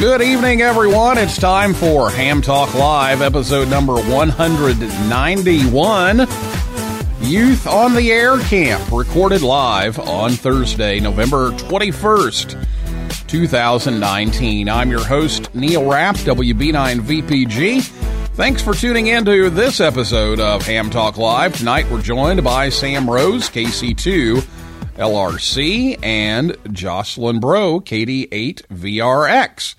Good evening, everyone. It's time for Ham Talk Live, episode number 191. Youth on the Air Camp, recorded live on Thursday, November 21st, 2019. I'm your host, Neil Rapp, WB9VPG. Thanks for tuning in to this episode of Ham Talk Live. Tonight we're joined by Sam Rose, KC2 LRC, and Jocelyn Brault, KD8 VRX.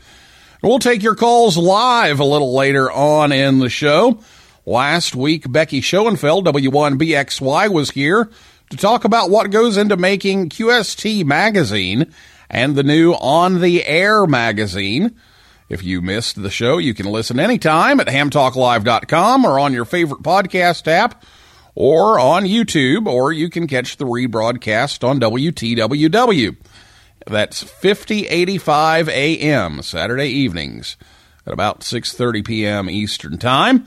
We'll take your calls live a little later on in the show. Last week, Becky Schoenfeld, W1BXY, was here to talk about what goes into making QST Magazine and the new On the Air magazine. If you missed the show, you can listen anytime at hamtalklive.com or on your favorite podcast app or on YouTube, or you can catch the rebroadcast on WTWW. That's 5085 AM Saturday evenings at about 6:30 p.m. Eastern Time.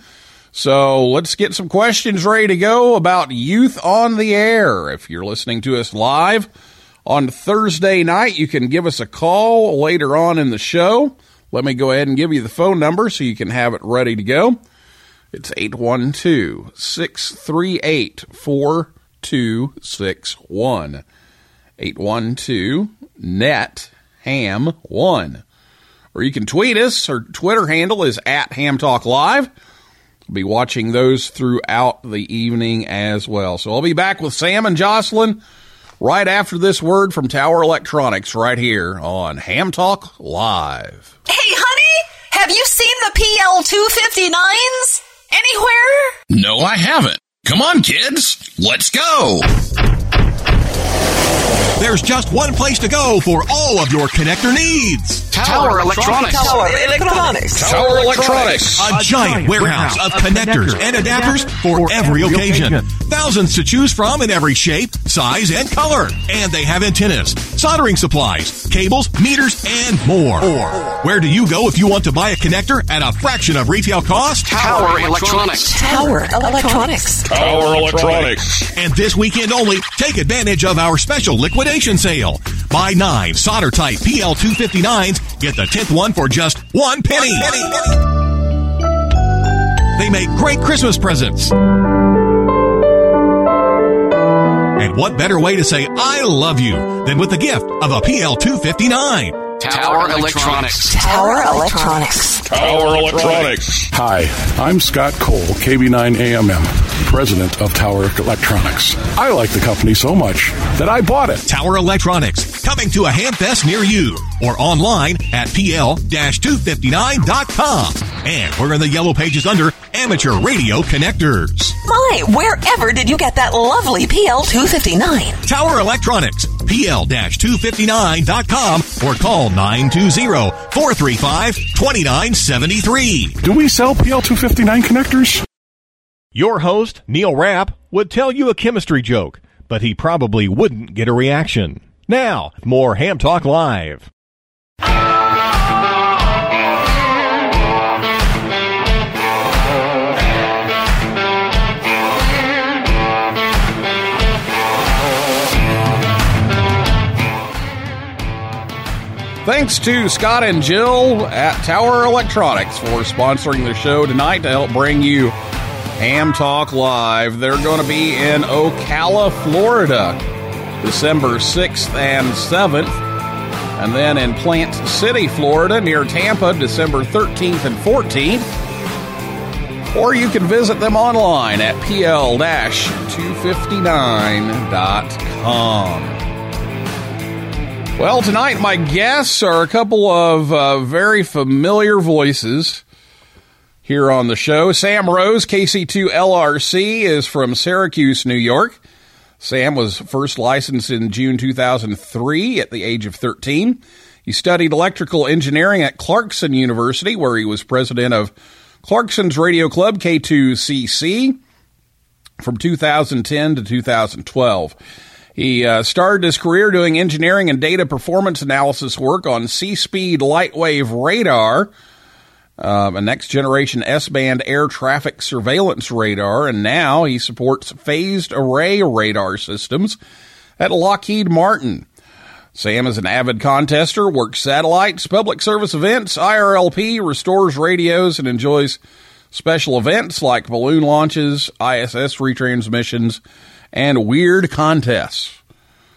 So, let's get some questions ready to go about youth on the air. If you're listening to us live on Thursday night, you can give us a call later on in the show. Let me go ahead and give you the phone number so you can have it ready to go. It's 812 638 4261. 812 net ham 1. Or you can tweet us. Our Twitter handle is at Ham Talk Live. I'll be watching those throughout the evening as well. So I'll be back with Sam and Jocelyn right after this word from Tower Electronics right here on Ham Talk Live. Hey, honey, have you seen the PL 259s anywhere? No, I haven't. Come on, kids. Let's go. There's just one place to go for all of your connector needs. Tower Electronics. Tower Electronics. Tower Electronics. A giant warehouse of connectors and adapters for every occasion. Thousands to choose from in every shape, size, and color. And they have antennas, soldering supplies, cables, meters, and more. Where do you go if you want to buy a connector at a fraction of retail cost? Tower Electronics. Tower Electronics. Tower Electronics. And this weekend only, take advantage of our special liquidation sale. Buy nine solder type PL259s, get the 10th one for just one penny. They make great Christmas presents. And what better way to say I love you than with the gift of a PL259? Tower Electronics. Tower Electronics. Tower Electronics. Hi, I'm Scott Cole, KB9AMM, president of Tower Electronics. I like the company so much that I bought it. Tower Electronics, coming to a Hamfest near you or online at pl-259.com. And we're in the yellow pages under amateur radio connectors. My, wherever did you get that lovely PL 259? Tower Electronics, pl-259.com or call 920-435-2973. Do we sell PL259 connectors? Your host, Neil Rapp, would tell you a chemistry joke, but he probably wouldn't get a reaction. Now, more Ham Talk Live. Thanks to Scott and Jill at Tower Electronics for sponsoring the show tonight to help bring you Ham Talk Live. They're going to be in Ocala, Florida, December 6th and 7th And then in Plant City, Florida, near Tampa, December 13th and 14th. Or you can visit them online at pl-259.com. Well, tonight my guests are a couple of uh, very familiar voices here on the show. Sam Rose, KC2LRC, is from Syracuse, New York. Sam was first licensed in June 2003 at the age of 13. He studied electrical engineering at Clarkson University, where he was president of Clarkson's Radio Club, K2CC, from 2010 to 2012. He uh, started his career doing engineering and data performance analysis work on C speed lightwave radar, um, a next generation S band air traffic surveillance radar, and now he supports phased array radar systems at Lockheed Martin. Sam is an avid contester, works satellites, public service events, IRLP, restores radios, and enjoys special events like balloon launches, ISS retransmissions, and weird contests.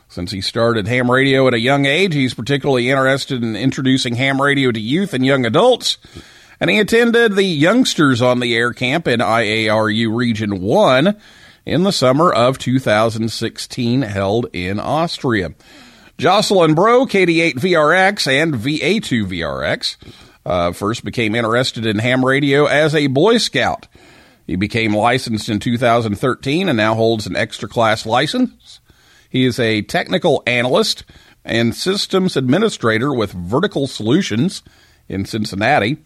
Since he started ham radio at a young age, he's particularly interested in introducing ham radio to youth and young adults. And he attended the Youngsters on the Air camp in IARU Region 1 in the summer of 2016, held in Austria. Jocelyn Brault, KD8VRX, and VA2VRX uh, first became interested in ham radio as a Boy Scout. He became licensed in 2013 and now holds an extra class license. He is a technical analyst and systems administrator with Vertical Solutions in Cincinnati.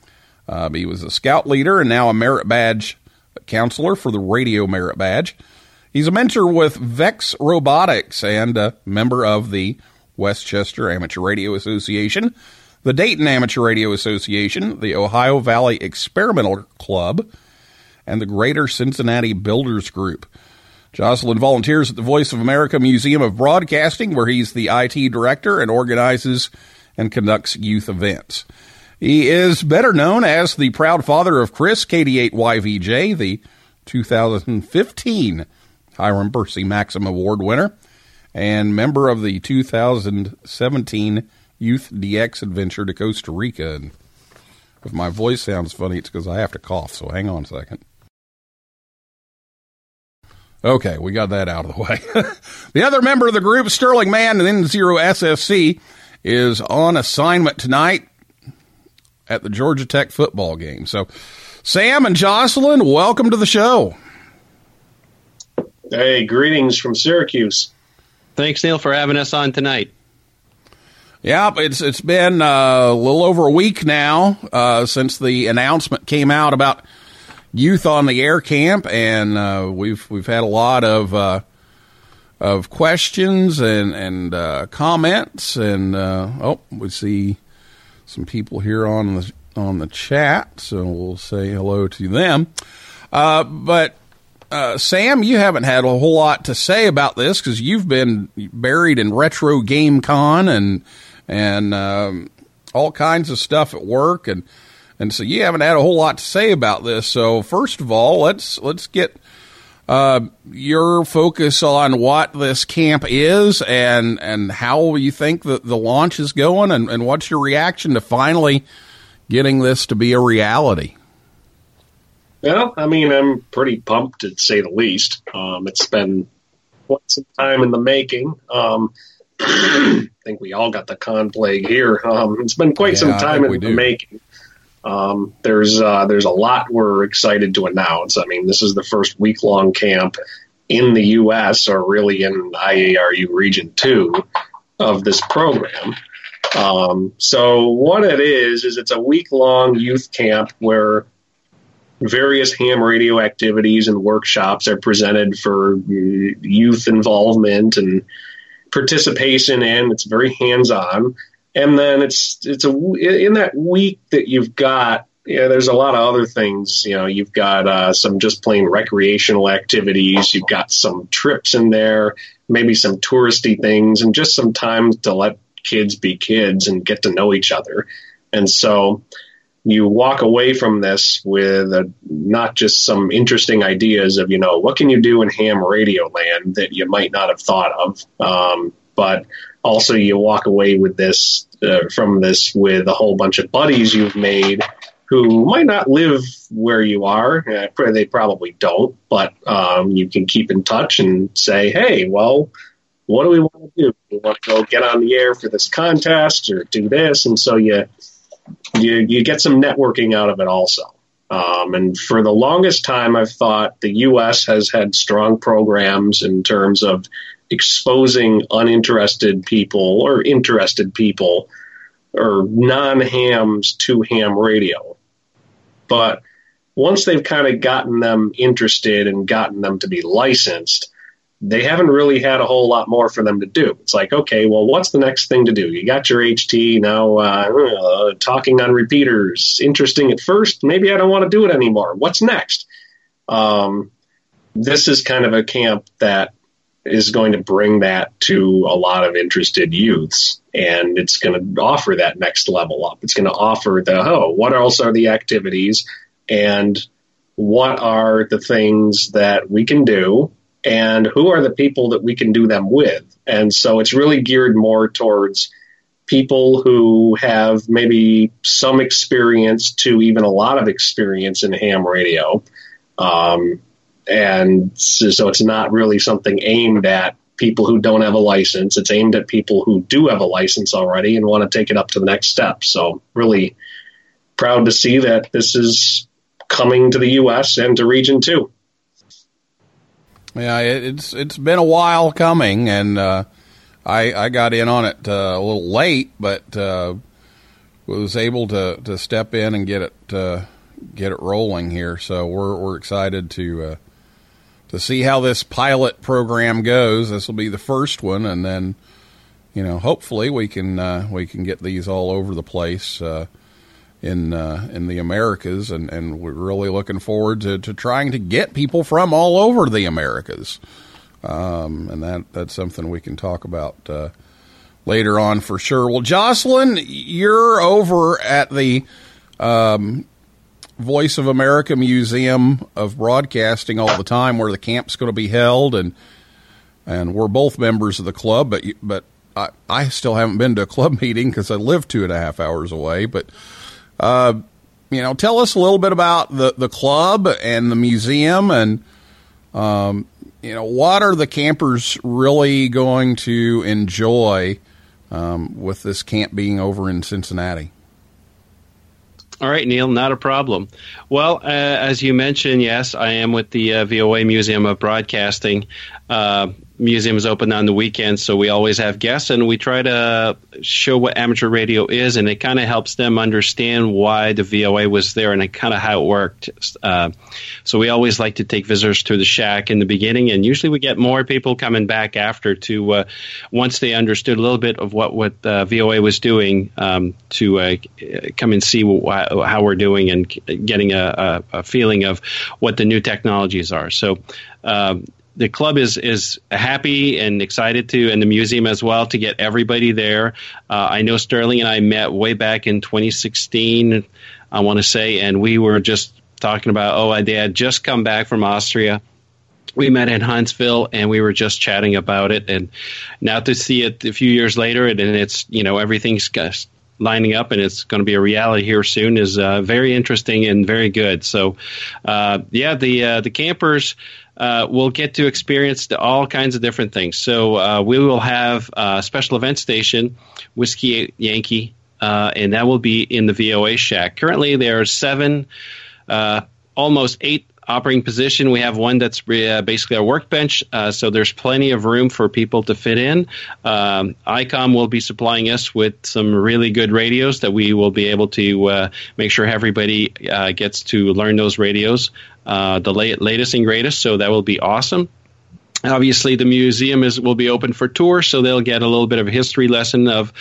Uh, he was a scout leader and now a merit badge counselor for the Radio Merit Badge. He's a mentor with Vex Robotics and a member of the Westchester Amateur Radio Association, the Dayton Amateur Radio Association, the Ohio Valley Experimental Club, and the Greater Cincinnati Builders Group. Jocelyn volunteers at the Voice of America Museum of Broadcasting, where he's the IT director and organizes and conducts youth events. He is better known as the proud father of Chris, KD8YVJ, the 2015 Hiram Percy Maxim Award winner, and member of the 2017 Youth DX Adventure to Costa Rica. And if my voice sounds funny, it's because I have to cough, so hang on a second. Okay, we got that out of the way. the other member of the group, Sterling Mann, and N0 SFC, is on assignment tonight at the Georgia Tech football game. So, Sam and Jocelyn, welcome to the show. Hey, greetings from Syracuse. Thanks, Neil, for having us on tonight. Yeah, it's it's been uh, a little over a week now uh, since the announcement came out about youth on the air camp, and uh, we've we've had a lot of uh, of questions and and uh, comments, and uh, oh, we see some people here on the on the chat, so we'll say hello to them. but uh, Sam, you haven't had a whole lot to say about this because you've been buried in retro game con and and um, all kinds of stuff at work, and and so you haven't had a whole lot to say about this. So first of all, let's let's get uh, your focus on what this camp is and and how you think that the launch is going, and, and what's your reaction to finally getting this to be a reality. Well, I mean, I'm pretty pumped to say the least. Um, it's been quite some time in the making. Um, I think we all got the con plague here. Um, it's been quite Yeah, some time in the do. making. Um, there's uh, there's a lot we're excited to announce. I mean, this is the first week long camp in the U.S. or really in IARU Region Two of this program. Um, so what it is is it's a week long youth camp where various ham radio activities and workshops are presented for youth involvement and participation in. It's very hands on, and then it's it's a in that week that you've got. Yeah, there's a lot of other things. You know, you've got uh, some just plain recreational activities. You've got some trips in there, maybe some touristy things, and just some time to let kids be kids and get to know each other. And so, you walk away from this with a, not just some interesting ideas of you know what can you do in ham radio land that you might not have thought of um, but also you walk away with this uh, from this with a whole bunch of buddies you've made who might not live where you are. Uh, they probably don't, but um, you can keep in touch and say, hey, well, what do we want to do? We want to go get on the air for this contest or do this, and so you you you get some networking out of it also. Um, and for the longest time, I've thought the U.S. has had strong programs in terms of exposing uninterested people or interested people or non hams to ham radio. But once they've kind of gotten them interested and gotten them to be licensed, they haven't really had a whole lot more for them to do. It's like, okay, well, what's the next thing to do? You got your HT now, uh, talking on repeaters, interesting at first. Maybe I don't want to do it anymore. What's next? Um, this is kind of a camp that is going to bring that to a lot of interested youths, and it's going to offer that next level up. It's going to offer the oh, what else are the activities, and what are the things that we can do and who are the people that we can do them with. And so it's really geared more towards people who have maybe some experience to even a lot of experience in ham radio. Um, and so, so it's not really something aimed at people who don't have a license. It's aimed at people who do have a license already and want to take it up to the next step. So really proud to see that this is coming to the U.S. and to Region 2. Yeah, it, it's it's been a while coming, and uh, I I got in on it uh, a little late, but uh, was able to, to step in and get it uh, get it rolling here. So we're we're excited to uh, to see how this pilot program goes. This will be the first one, and then you know hopefully we can uh, we can get these all over the place in uh, in the Americas, and, and we're really looking forward to, to trying to get people from all over the Americas, um, and that that's something we can talk about uh, later on for sure. Well, Jocelyn, you're over at the um, Voice of America Museum of Broadcasting all the time, where the camp's going to be held, and and we're both members of the club, but but I, I still haven't been to a club meeting because I live two and a half hours away, but. Uh, you know, tell us a little bit about the, the club and the museum and, um, you know, what are the campers really going to enjoy um, with this camp being over in Cincinnati? All right, Neil, not a problem. Well, uh, as you mentioned, yes, I am with the uh, VOA Museum of Broadcasting. Uh, museum is open on the weekends, so we always have guests, and we try to show what amateur radio is, and it kind of helps them understand why the VOA was there and kind of how it worked. Uh, so we always like to take visitors to the shack in the beginning, and usually we get more people coming back after to uh, once they understood a little bit of what what uh, VOA was doing um, to uh, come and see how we're doing and getting a, a, feeling of what the new technologies are. So. Um, the club is is happy and excited to, and the museum as well, to get everybody there. Uh, I know Sterling and I met way back in 2016, I want to say, and we were just talking about, oh, I had just come back from Austria. We met in Huntsville, and we were just chatting about it. And now to see it a few years later, and it's you know everything's lining up and it's going to be a reality here soon is uh, very interesting and very good. So, uh, yeah, the uh, the campers uh, will get to experience the, all kinds of different things. So uh, we will have a special event station, Whiskey Yankee, uh, and that will be in the VOA shack. Currently, there are seven, uh, almost eight operating position. We have one that's uh, basically a workbench, uh, so there's plenty of room for people to fit in. Um, ICOM will be supplying us with some really good radios that we will be able to uh, make sure everybody uh, gets to learn those radios, uh, the late, latest and greatest. So that will be awesome. Obviously, the museum is will be open for tours, so they'll get a little bit of a history lesson of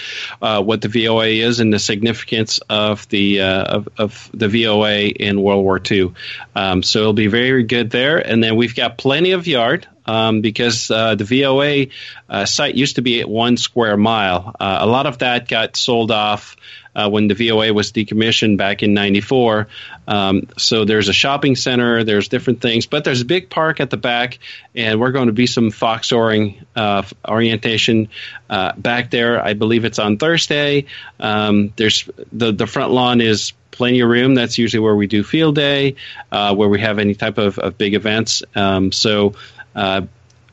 uh, what the VOA is and the significance of the uh, of, of, the VOA in World War II. Um, so it'll be very good there. And then we've got plenty of yard um, because uh, the VOA uh, site used to be at one square mile. Uh, a lot of that got sold off uh, when the VOA was decommissioned back in '94. Um, so there's a shopping center, there's different things, but there's a big park at the back, and we're going to be some fox oring uh, orientation uh, back there. I believe it's on Thursday. Um, there's the the front lawn is plenty of room. That's usually where we do field day, uh, where we have any type of, of big events. Um, so. Uh,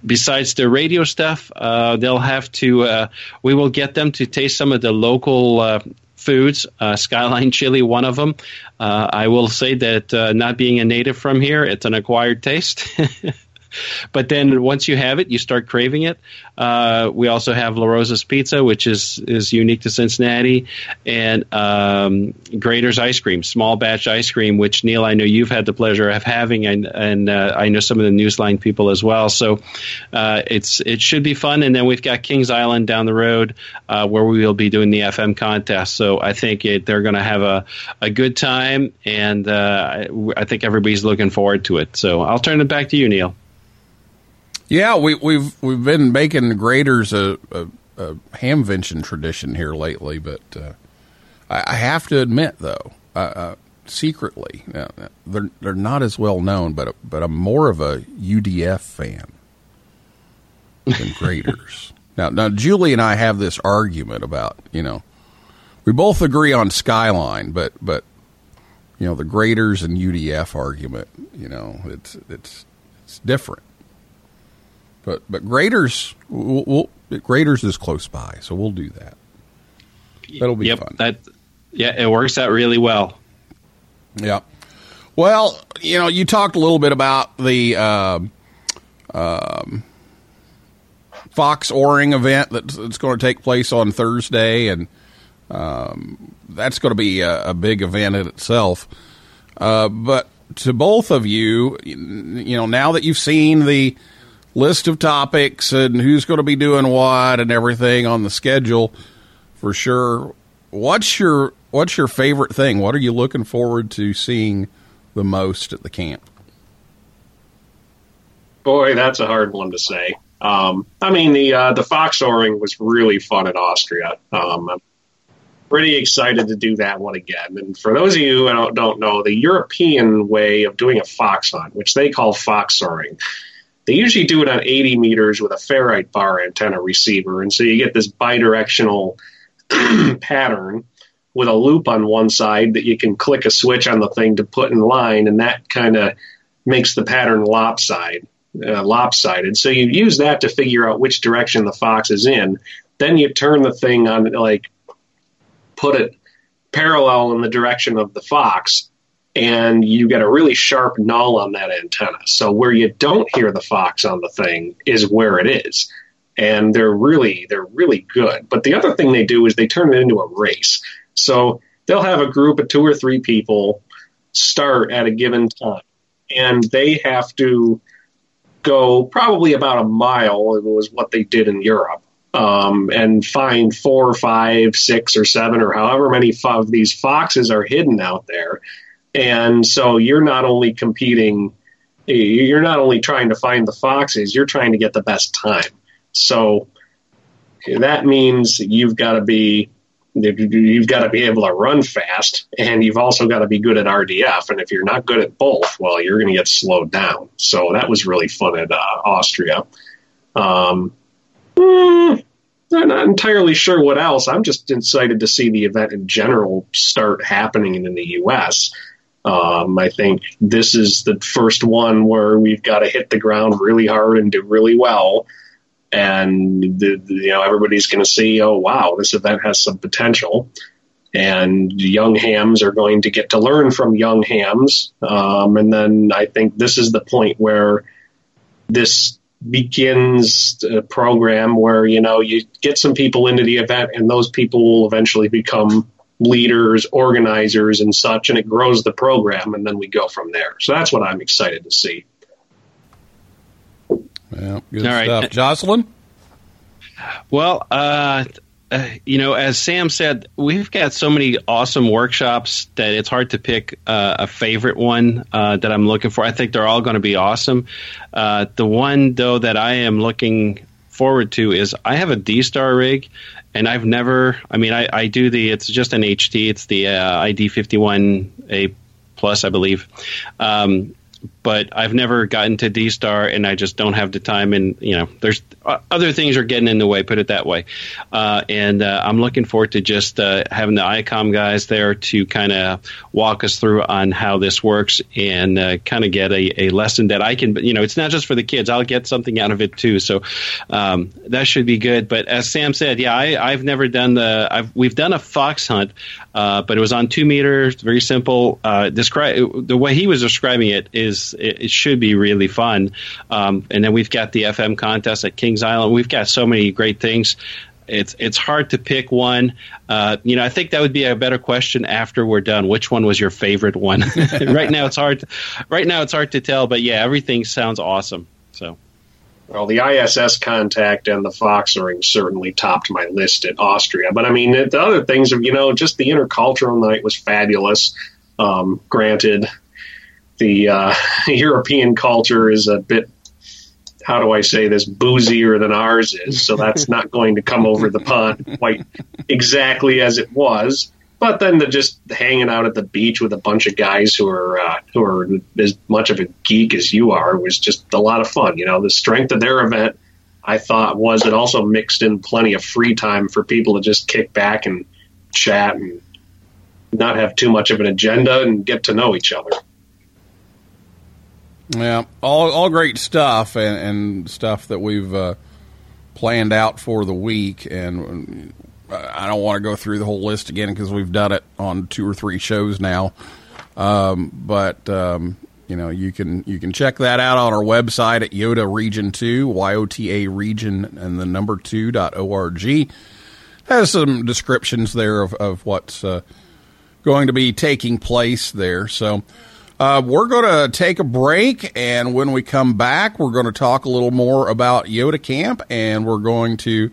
besides the radio stuff, uh, they'll have to. Uh, we will get them to taste some of the local uh, foods. Uh, Skyline chili, one of them. Uh, I will say that uh, not being a native from here, it's an acquired taste. but then once you have it, you start craving it. Uh, we also have La Rosa's Pizza, which is is unique to Cincinnati, and um, Graeter's ice cream, small batch ice cream, which Neil, I know you've had the pleasure of having, and and uh, I know some of the Newsline people as well. So uh, it's it should be fun. And then we've got Kings Island down the road, uh, where we will be doing the FM contest. So I think it, they're going to have a a good time, and uh, I, I think everybody's looking forward to it. So I'll turn it back to you, Neil. Yeah, we, we've we've been making Graeters a, a, a hamvention tradition here lately, but uh, I, I have to admit though, uh, uh, secretly, uh, they're they're not as well known, but but I'm more of a UDF fan than Graeters. now, now Julie and I have this argument about you know we both agree on Skyline, but but you know the Graeters and UDF argument, you know it's it's it's different. But but Graeters, we'll, we'll, Graeters is close by, so we'll do that. That'll be yep, fun. That yeah, it works out really well. Yeah. Well, you know, you talked a little bit about the um, um, Fox Oring event that's, that's going to take place on Thursday, and um, that's going to be a, a big event in itself. Uh, but to both of you, you know, now that you've seen the list of topics and who's going to be doing what and everything on the schedule for sure. What's your what's your favorite thing? What are you looking forward to seeing the most at the camp? Boy, that's a hard one to say. Um, I mean, the uh, the fox oring was really fun in Austria. Um, I'm pretty excited to do that one again. And for those of you who don't, don't know, the European way of doing a fox hunt, which they call fox oring, they usually do it on 80 meters with a ferrite bar antenna receiver. And so you get this bidirectional pattern with a loop on one side that you can click a switch on the thing to put in line, and that kind of makes the pattern lopsided. Uh, lopsided. So you use that to figure out which direction the fox is in. Then you turn the thing on, like, put it parallel in the direction of the fox, and you get a really sharp null on that antenna. So where you don't hear the fox on the thing is where it is. And they're really they're really good. But the other thing they do is they turn it into a race. So they'll have a group of two or three people start at a given time. And they have to go probably about a mile, it was what they did in Europe. Um, and find four, five, six, or seven, or however many of these foxes are hidden out there and so you're not only competing, you're not only trying to find the foxes, you're trying to get the best time. So that means you've got to be you've got to be able to run fast and you've also got to be good at RDF and if you're not good at both well you're going to get slowed down. So that was really fun at uh, Austria. Um, mm, I'm not entirely sure what else. I'm just excited to see the event in general start happening in the US um, I think this is the first one where we've got to hit the ground really hard and do really well. And the, the, you know everybody's going to see, oh wow, this event has some potential, and young hams are going to get to learn from young hams. Um, and then I think this is the point where this begins a program where you know you get some people into the event, and those people will eventually become leaders, organizers, and such, and it grows the program, and then we go from there. So that's what I'm excited to see. Yeah, good All right. stuff. Jocelyn? Well, uh, uh, you know, as Sam said, we've got so many awesome workshops that it's hard to pick uh, a favorite one uh, that I'm looking for. I think they're all going to be awesome. Uh, the one, though, that I am looking forward to is I have a D Star rig, and I've never. I mean, I, I do the. It's just an HT. It's the uh, ID fifty one A plus, I believe. Um, but I've never gotten to D Star, and I just don't have the time. And you know, there's uh, other things are getting in the way. Put it that way. Uh, and uh, I'm looking forward to just uh, having the ICOM guys there to kind of walk us through on how this works and uh, kind of get a, a lesson that I can. You know, it's not just for the kids. I'll get something out of it too. So um, that should be good. But as Sam said, yeah, I, I've never done the. I've, we've done a fox hunt, uh, but it was on two meters. Very simple. Describe the way he was describing it is it, it should be really fun. Um, and then we've got the FM contest at Kings Island. We've got so many great things. It's it's hard to pick one. Uh, you know, I think that would be a better question after we're done. Which one was your favorite one? right now, it's hard. To, right now, it's hard to tell. But yeah, everything sounds awesome. So. Well, the ISS contact and the Fox Oring certainly topped my list at Austria. But I mean, the other things, you know, just the intercultural night was fabulous. Um, granted, the uh, European culture is a bit, how do I say this, boozier than ours is. So that's not going to come over the pond quite exactly as it was. But then the just hanging out at the beach with a bunch of guys who are uh, who are as much of a geek as you are was just a lot of fun. You know, the strength of their event, I thought, was it also mixed in plenty of free time for people to just kick back and chat and not have too much of an agenda and get to know each other. Yeah, all all great stuff and, and stuff that we've uh, planned out for the week. And uh, I don't want to go through the whole list again because we've done it on two or three shows now. Um, but um, you know, you can you can check that out on our website at YOTA Region Two, Y O T A Region, and the number two dot org. Has some descriptions there of of what's uh, going to be taking place there. So. Uh, we're going to take a break, and when we come back, we're going to talk a little more about YOTA Camp, and we're going to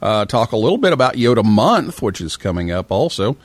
uh, talk a little bit about YOTA Month, which is coming up also.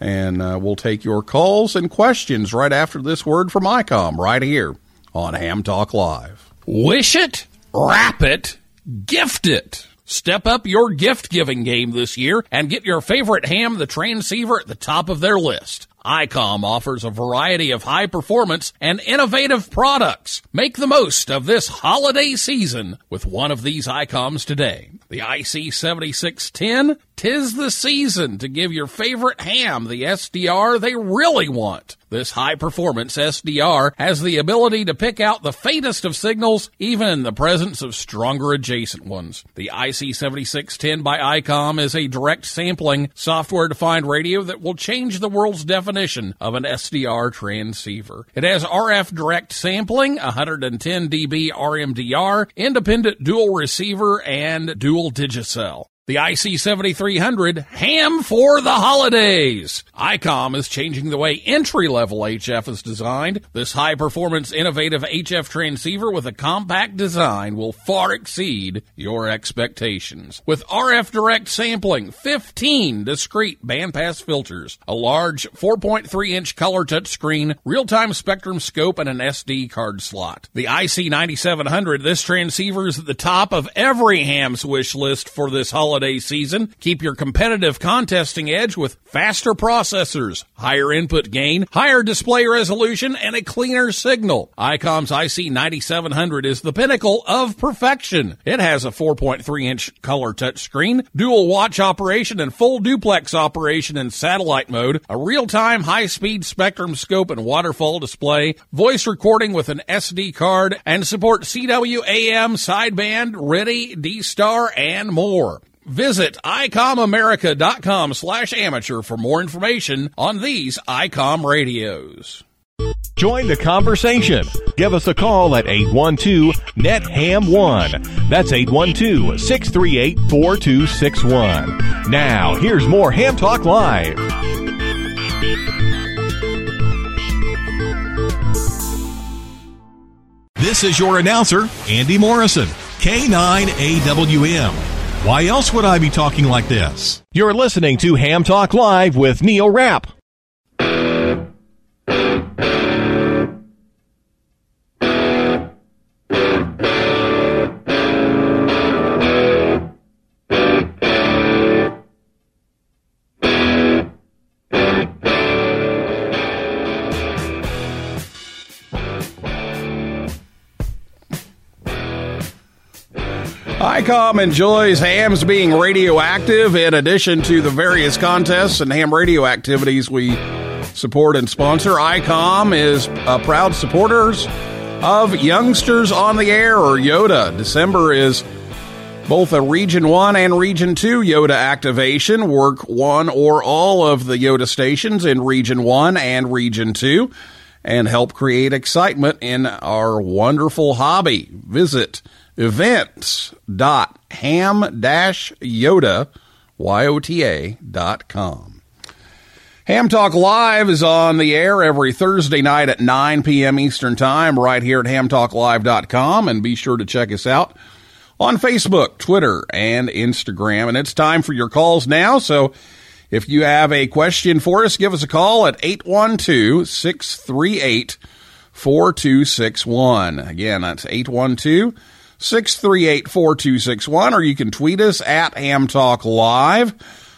And uh, we'll take your calls and questions right after this word from ICOM right here on Ham Talk Live. Wish it, wrap it, gift it. Step up your gift giving game this year and get your favorite ham, the transceiver, at the top of their list. ICOM offers a variety of high performance and innovative products. Make the most of this holiday season with one of these ICOMs today. The IC7610, tis the season to give your favorite ham the SDR they really want. This high performance SDR has the ability to pick out the faintest of signals, even in the presence of stronger adjacent ones. The IC7610 by ICOM is a direct sampling software defined radio that will change the world's definition of an SDR transceiver. It has RF direct sampling, 110 dB RMDR, independent dual receiver, and dual DIGI-SEL. The IC7300 ham for the holidays. ICOM is changing the way entry level HF is designed. This high performance innovative HF transceiver with a compact design will far exceed your expectations. With RF direct sampling, 15 discrete bandpass filters, a large 4.3 inch color touchscreen, real time spectrum scope, and an SD card slot. The IC9700, this transceiver is at the top of every ham's wish list for this holiday holiday season. Keep your competitive contesting edge with faster processors, higher input gain, higher display resolution, and a cleaner signal. ICOM's IC9700 is the pinnacle of perfection. It has a 4.3 inch color touchscreen, dual watch operation, and full duplex operation in satellite mode, a real time high speed spectrum scope and waterfall display, voice recording with an SD card, and support CWAM sideband, ready, D Star, and more. Visit ICOMAmerica.com slash amateur for more information on these ICOM radios. Join the conversation. Give us a call at 812-NET-HAM1. That's 812-638-4261. Now, here's more Ham Talk Live. This is your announcer, Andy Morrison, K9AWM. Why else would I be talking like this? You're listening to Ham Talk Live with Neil Rapp. ICOM enjoys hams being radioactive in addition to the various contests and ham radio activities we support and sponsor. ICOM is uh, proud supporters of Youngsters on the Air or YOTA. December is both a Region 1 and Region 2 YOTA activation. Work one or all of the YOTA stations in Region 1 and Region 2 and help create excitement in our wonderful hobby. Visit events.ham-yota, Y-O-T-A dot com. Ham Talk Live is on the air every Thursday night at 9 p.m. Eastern Time right here at hamtalklive.com and be sure to check us out on Facebook, Twitter, and Instagram. And it's time for your calls now. So if you have a question for us, give us a call at 812 638 4261. Again, that's 812 638 4261, or you can tweet us at Ham Talk Live.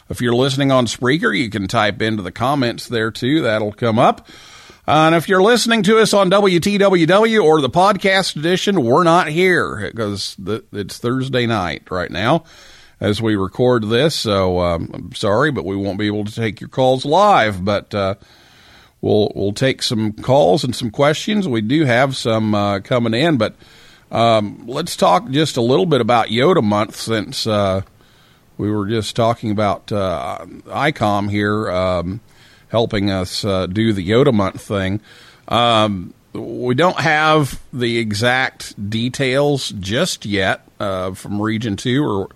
If you're listening on Spreaker, you can type into the comments there too. That'll come up. Uh, and if you're listening to us on WTWW or the podcast edition, we're not here because it's Thursday night right now as we record this. So um, I'm sorry, but we won't be able to take your calls live. But uh, we'll we'll take some calls and some questions. We do have some uh, coming in, but um, let's talk just a little bit about YOTA Month since uh, we were just talking about uh, ICOM here um, helping us uh, do the YOTA Month thing. Um, we don't have the exact details just yet uh, from Region 2 or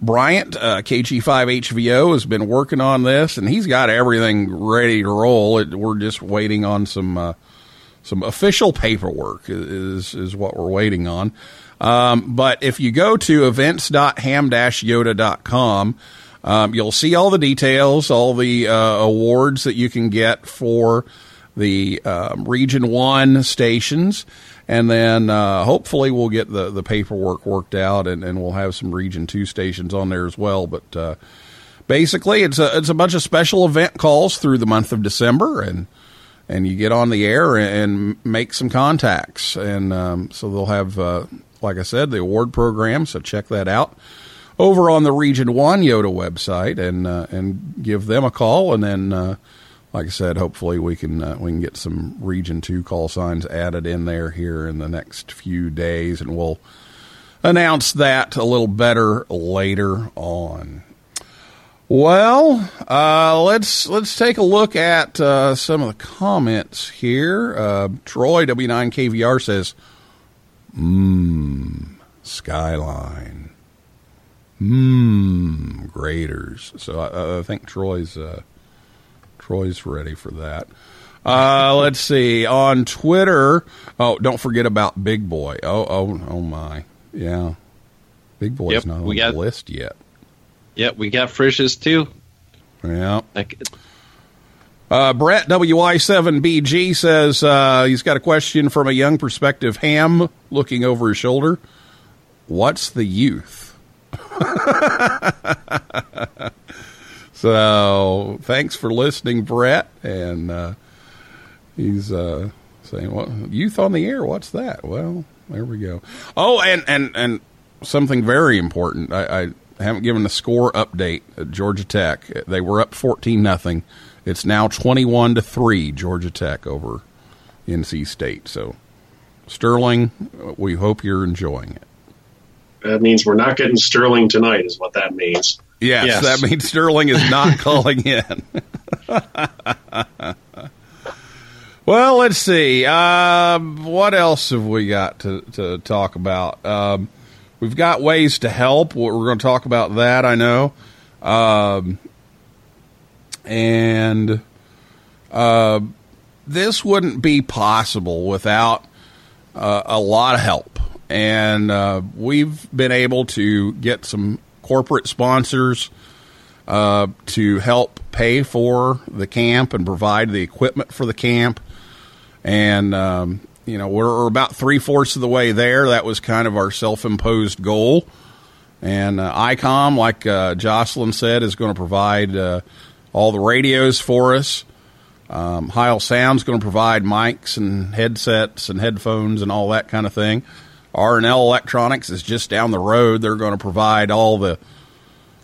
Bryant, uh, KG5HVO, has been working on this, and he's got everything ready to roll. It, we're just waiting on some uh, some official paperwork is is what we're waiting on. Um, but if you go to events.ham-yota.com, um, you'll see all the details, all the uh, awards that you can get for the um, Region One stations and then uh, hopefully we'll get the, the paperwork worked out and, and we'll have some region 2 stations on there as well but uh, basically it's a it's a bunch of special event calls through the month of december and and you get on the air and make some contacts. And um, so they'll have uh, like i said the award program so check that out. Over on the region 1 YOTA website and uh, and give them a call. And then uh, like I said, hopefully we can uh, we can get some Region Two call signs added in there here in the next few days, and we'll announce that a little better later on. Well, uh, let's let's take a look at uh, some of the comments here. Uh, Troy W9KVR says, "Mmm, skyline, mmm, Graeters." So I, I think Troy's uh, Troy's ready for that. Uh, let's see on Twitter. Oh, don't forget about Big Boy. Oh, oh, oh my, yeah, Big Boy's Yep, not on we got- the list yet. Yep, we got Frisch's too. Yeah. Uh, Brett WI7BG says uh, he's got a question from a young prospective ham looking over his shoulder. What's the youth? so thanks for listening, Brett. And uh, he's uh, saying, "What youth on the air? What's that?" Well, there we go. Oh, and and and something very important. I, I haven't given the score update at Georgia Tech. They were up fourteen nothing. It's now twenty-one to three. Georgia Tech over NC State. So Sterling, we hope you're enjoying it. That means we're not getting Sterling tonight, is what that means. Yes, Yes. that means Sterling is not calling in. well, let's see. Um, what else have we got to, to talk about? Um, we've got ways to help. We're going to talk about that, I know. Um, and uh, this wouldn't be possible without uh, a lot of help. And uh, we've been able to get some corporate sponsors uh, to help pay for the camp and provide the equipment for the camp. And, um, you know, we're about three fourths of the way there. That was kind of our self imposed goal. And uh, ICOM, like uh, Jocelyn said, is going to provide uh, all the radios for us. Um, Heil Sound's going to provide mics and headsets and headphones and all that kind of thing. R&L Electronics is just down the road. They're going to provide all the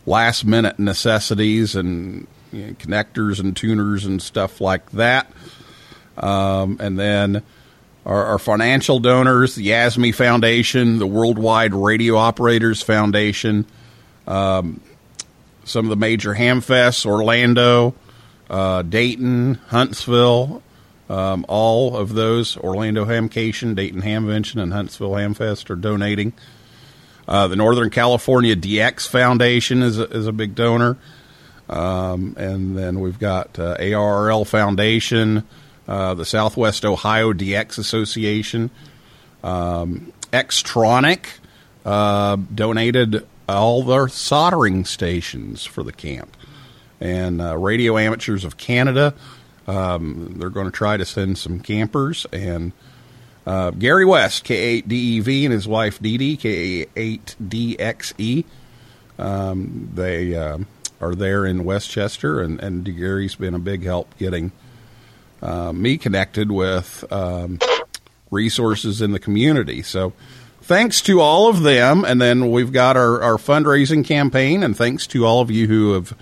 last minute necessities and you know, connectors and tuners and stuff like that. Um, and then our, our financial donors, the YASME Foundation, the Worldwide Radio Operators Foundation, um, some of the major hamfests, Orlando, uh, Dayton, Huntsville, um, all of those, Orlando Hamcation, Dayton Hamvention, and Huntsville Hamfest are donating. Uh, the Northern California DX Foundation is a, is a big donor. Um, and then we've got uh, ARRL Foundation, uh, the Southwest Ohio DX Association, um, Xytronic uh, donated all their soldering stations for the camp, and uh, Radio Amateurs of Canada. Um, they're going to try to send some campers and. Uh, Gary West, K8DEV, and his wife Dee, K8DXE. Um, they uh, are there in Westchester, and, and Gary's been a big help getting uh, me connected with um, resources in the community. So thanks to all of them. And then we've got our, our fundraising campaign, and thanks to all of you who have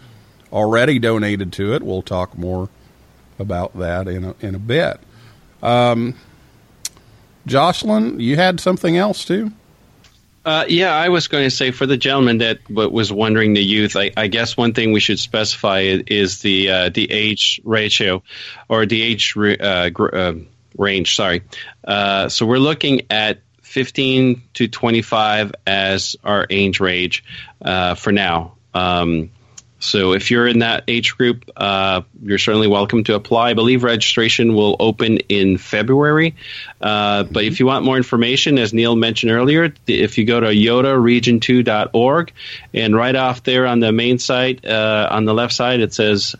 already donated to it. We'll talk more about that in a, in a bit. Um, Jocelyn, you had something else too? Uh, yeah, I was going to say for the gentleman that was wondering the youth, I, I, guess one thing we should specify is the uh, the age ratio or the age uh, gr- uh, range. Sorry. Uh, so we're looking at 15 to 25 as our age range uh, for now. Um, so if you're in that age group, uh, you're certainly welcome to apply. I believe registration will open in February. Uh, but if you want more information, as Neil mentioned earlier, if you go to yotaregion2.org and right off there on the main site, uh, on the left side, it says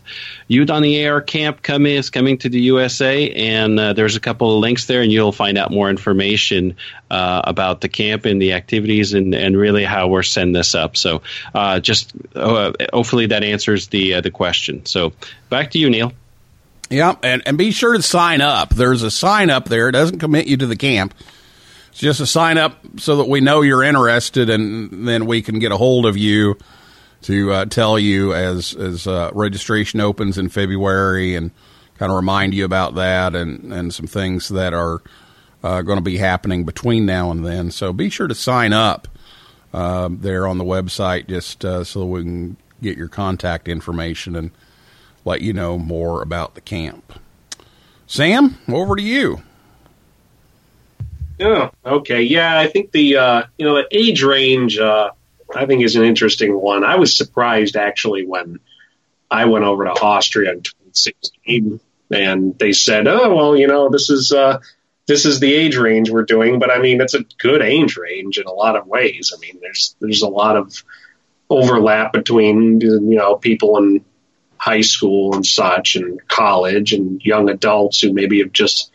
Youth on the Air Camp coming is coming to the USA, and uh, there's a couple of links there, and you'll find out more information uh, about the camp and the activities and, and really how we're setting this up. So uh, just hopefully that answers the uh, the question. So back to you, Neil. Yeah, and, and be sure to sign up. There's a sign up there. It doesn't commit you to the camp. It's just a sign up so that we know you're interested, and then we can get a hold of you to uh, tell you as as uh, registration opens in February, and kind of remind you about that and and some things that are uh, going to be happening between now and then. So be sure to sign up uh, there on the website, just uh, so we can get your contact information and let you know more about the camp. Sam, over to you. Oh, okay. Yeah, I think the uh, you know the age range uh, I think is an interesting one. I was surprised actually when I went over to Austria in 2016 and they said, "Oh, well, you know, this is uh, this is the age range we're doing." But I mean, it's a good age range in a lot of ways. I mean, there's there's a lot of overlap between you know people in high school and such and college and young adults who maybe have just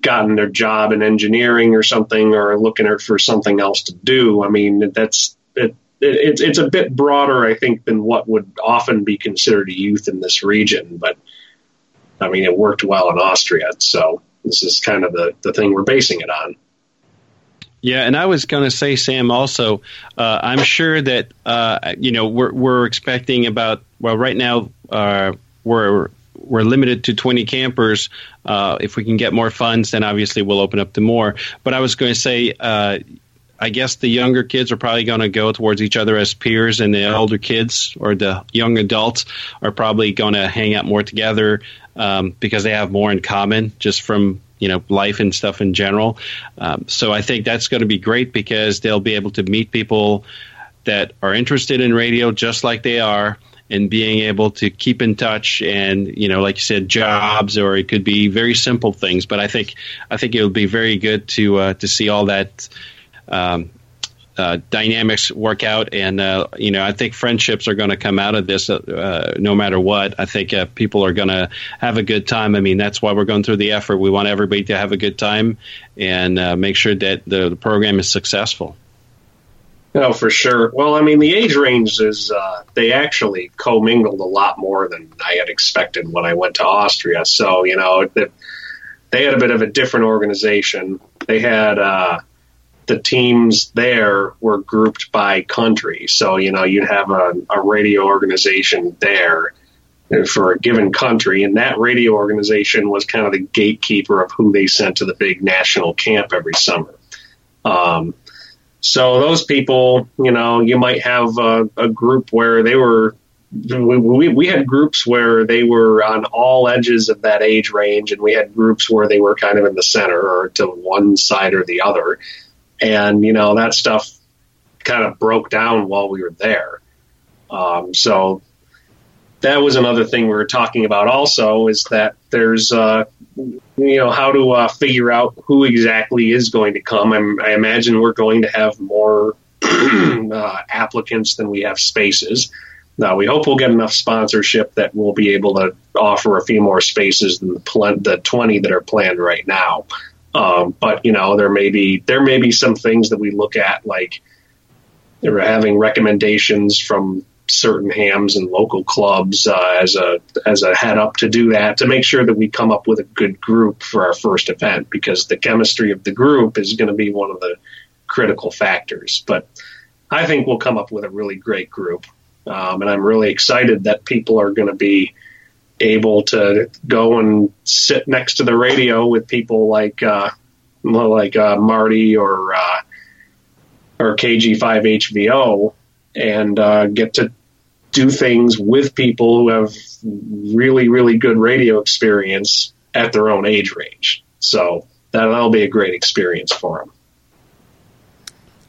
gotten their job in engineering or something or looking for something else to do. I mean, that's it, it, it's a bit broader, I think, than what would often be considered a youth in this region. But I mean, it worked well in Austria, so this is kind of the the thing we're basing it on. Yeah, and I was going to say, Sam. Also, uh, I'm sure that uh, you know we're we're expecting about well, right now uh, we're we're limited to 20 campers. Uh, if we can get more funds, then obviously we'll open up to more. But I was going to say, uh, I guess the younger kids are probably going to go towards each other as peers, and the older kids or the young adults are probably going to hang out more together um, because they have more in common just from you know life and stuff in general. Um, so I think that's going to be great because they'll be able to meet people that are interested in radio just like they are and being able to keep in touch and you know like you said jobs or it could be very simple things but i think i think it would be very good to uh, to see all that um, uh, dynamics work out and uh, you know i think friendships are going to come out of this uh, no matter what i think uh, people are going to have a good time i mean that's why we're going through the effort we want everybody to have a good time and uh, make sure that the, the program is successful no, for sure. Well, I mean, the age range is, uh, they actually commingled a lot more than I had expected when I went to Austria. So, you know, they, they had a bit of a different organization. They had, uh, the teams there were grouped by country. So, you know, you'd have a, a radio organization there for a given country, and that radio organization was kind of the gatekeeper of who they sent to the big national camp every summer. Um, so those people, you know, you might have a, a group where they were. We, we, we had groups where they were on all edges of that age range, and we had groups where they were kind of in the center or to one side or the other. And, you know, that stuff kind of broke down while we were there. Um, so that was another thing we were talking about also is that there's uh, you know how to uh, figure out who exactly is going to come. I'm, i imagine we're going to have more uh, applicants than we have spaces. Now we hope we'll get enough sponsorship that we'll be able to offer a few more spaces than the, pl- the 20 that are planned right now um, but you know there may be there may be some things that we look at like they're having recommendations from certain hams and local clubs uh, as a as a head up to do that to make sure that we come up with a good group for our first event because the chemistry of the group is going to be one of the critical factors. But I think we'll come up with a really great group, um, and I'm really excited that people are going to be able to go and sit next to the radio with people like uh, like uh, Marty or uh, or KG5HVO and uh, get to do things with people who have really, really good radio experience at their own age range. So that, that'll be a great experience for them.